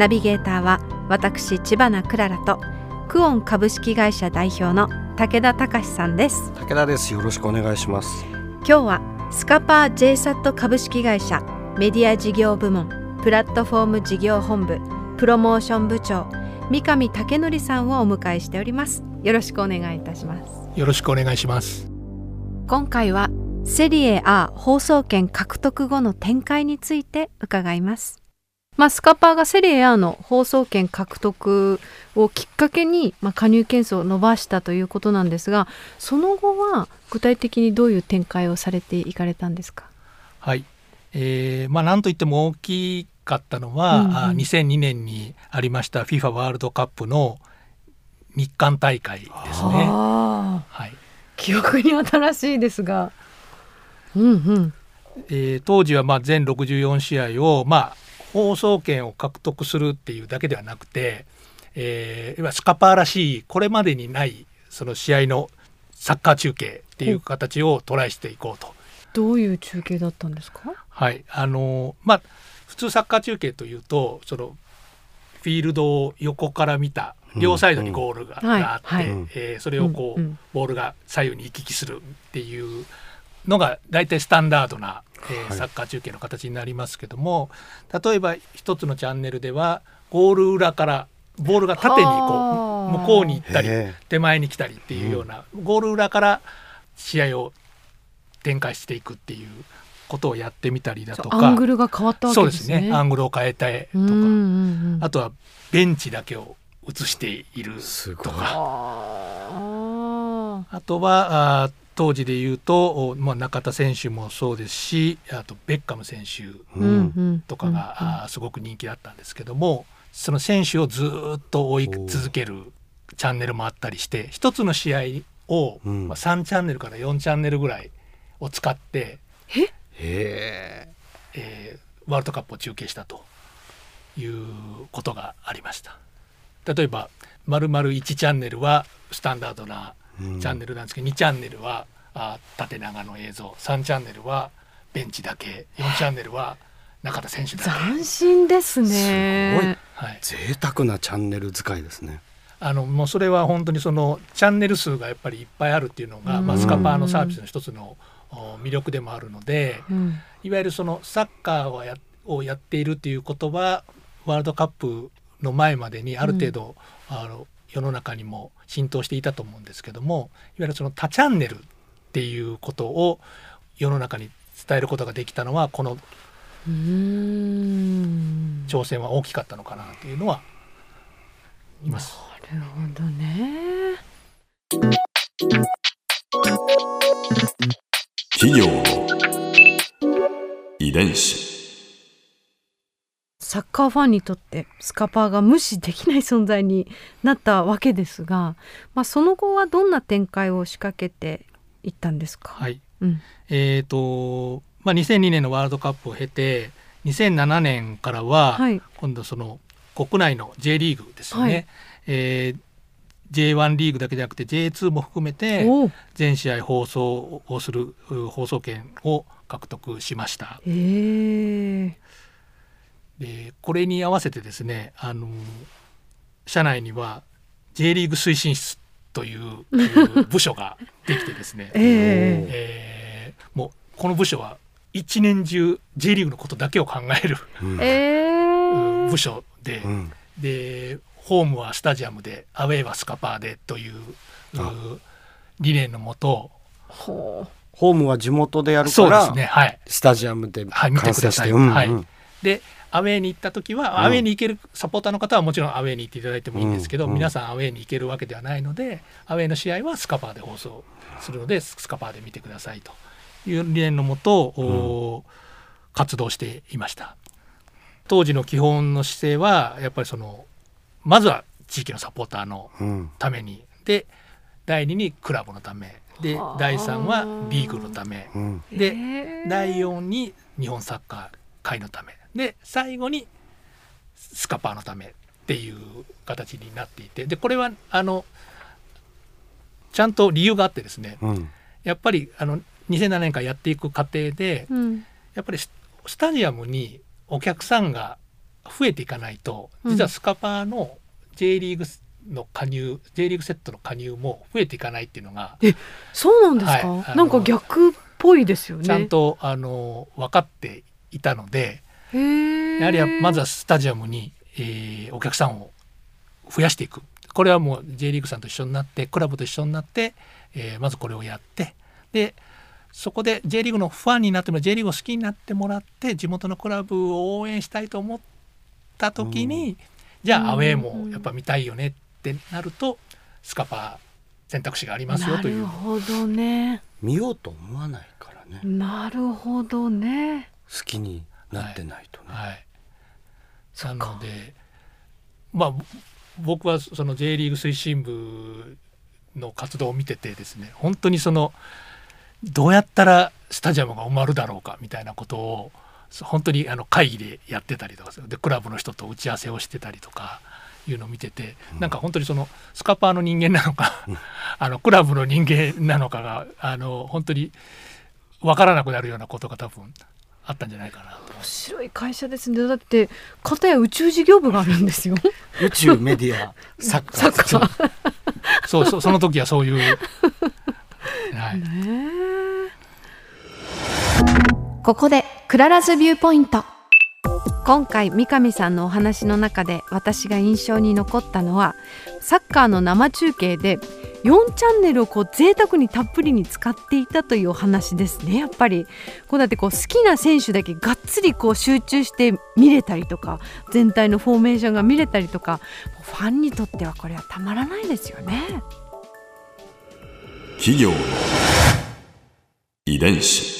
ナビゲーターは私千葉なクララとクオン株式会社代表の武田隆さんです。武田です。よろしくお願いします。今日はスカパー JSAT 株式会社メディア事業部門プラットフォーム事業本部プロモーション部長三上武則さんをお迎えしております。よろしくお願いいたします。よろしくお願いします。今回はセリエ A 放送権獲得後の展開について伺いますまあ、スカパーがセリエ A の放送権獲得をきっかけに、まあ、加入件数を伸ばしたということなんですがその後は具体的にどういう展開をされていかれたんですか？はい。えーまあ、なんといっても大きかったのは、うんうん、2002年にありました FIFA ワールドカップの日韓大会ですね。はい、記憶に新しいですが、うんうん。えー、当時はまあ全64試合を、まあ、放送権を獲得するっていうだけではなくて、えー、スカパーらしいこれまでにないその試合のサッカー中継っていう形をトライしていこうと。どういう中継だったんですか？はい。あのまあ普通サッカー中継というとそのフィールドを横から見た両サイドにゴールが,、あって、はい。えー、それをこう、うんうん、ボールが左右に行き来するっていうのが大体スタンダードな、えー、サッカー中継の形になりますけども、例えば一つのチャンネルではゴール裏からボールが縦にこう向こうに行ったり手前に来たりっていうような、ゴール裏から試合を展開していくっていうことをやってみたりだとかアングルが変わったわけですね。そうですね。アングルを変えたいとか、あとはベンチだけを映しているとか。あとはあ当時で言うと、まあ、中田選手もそうですしあとベッカム選手とかが、すごく人気だったんですけどもその選手をずっと追い続けるチャンネルもあったりして一つの試合を、まあ、3チャンネルから4チャンネルぐらいを使ってえ？えー、ワールドカップを中継したということがありました。例えば丸々1チャンネルはスタンダードなチャンネルなんですけど、うん、2チャンネルはあ縦長の映像。3チャンネルはベンチだけ。4チャンネルは中田選手だけ。斬新ですね。すごい、はい、贅沢なチャンネル使いですね。あのもうそれは本当にそのチャンネル数がやっぱりいっぱいあるっていうのが、まあ、スカパーのサービスの一つの魅力でもあるので、うん、いわゆるそのサッカーをやをやっているっていうことはワールドカップの前までにある程度、うん、あの世の中にも浸透していたと思うんですけどもいわゆるその多チャンネルっていうことを世の中に伝えることができたのはこの挑戦は大きかったのかなっていうのはいます。なるほどね。企業の遺伝子。サッカーファンにとってスカパーが無視できない存在になったわけですが、まあ、その後はどんな展開を仕掛けていったんですか、はい。うん、えーとまあ、2002年のワールドカップを経て2007年からは、今度その国内の J リーグですよね、はい、えー J1 リーグだけじゃなくて J2 も含めて全試合放送をする放送権を獲得しました。えー、でこれに合わせてですねあの社内には J リーグ推進室という 部署ができてですね、えー、えー、もうこの部署は一年中 J リーグのことだけを考える、うん、部署で、うん、でホームはスタジアムでアウェーはスカパーでという理念のもとホームは地元でやるから、ねはい、スタジアムで観戦して、はい、うんうん、はい、でアウェーに行った時は、アウェーに行けるサポーターの方はもちろんアウェーに行っていただいてもいいんですけど、うん。うん、皆さんアウェーに行けるわけではないのでアウェーの試合はスカパーで放送するのでスカパーで見てくださいという理念のもと、うん、活動していました。当時の基本の姿勢はやっぱりそのまずは地域のサポーターのために、うん、で第2にクラブのため。で第3はリーグのため、うん、で第4に日本サッカー界のためで最後にスカパーのためっていう形になっていてでこれはあのちゃんと理由があってですね、うん、やっぱりあの2007年からやっていく過程で、うん、やっぱりスタジアムにお客さんが増えていかないと実はスカパーの J リーグの加入 J リーグセットの加入も増えていかないっていうのがえそうなんですか、はい、なんか逆っぽいですよね。ちゃんとあの分かっていたのでやはりまずはスタジアムに、えー、お客さんを増やしていくこれはもう J リーグさんと一緒になってクラブと一緒になって、えー、まずこれをやってでそこで J リーグのファンになっても J リーグを好きになってもらって地元のクラブを応援したいと思った時に、うん、じゃあアウェーもやっぱ見たいよねってなるとスカパー選択肢がありますよという。なるほどね。見ようと思わないからね。なるほどね。好きになってないとね。はい。はい、なのでまあ僕はその J リーグ推進部の活動を見ててですね本当にそのどうやったらスタジアムが埋まるだろうかみたいなことを本当にあの会議でやってたりとかでクラブの人と打ち合わせをしてたりとかいうのを見てて、うん、なんか本当にそのスカパーの人間なのか、うん、あのクラブの人間なのかがあの本当に分からなくなるようなことが多分あったんじゃないかな面白い会社ですね。だって片や宇宙事業部があるんですよ。宇宙メディア サッカー。そうそうその時はそういう、はい、ここでクララズビューポイント。今回三上さんのお話の中で私が印象に残ったのはサッカーの生中継で4チャンネルをこう贅沢にたっぷりに使っていたというお話ですねやっぱり。こうだってこう好きな選手だけがっつりこう集中して見れたりとか全体のフォーメーションが見れたりとかファンにとってはこれはたまらないですよね。企業の遺伝子。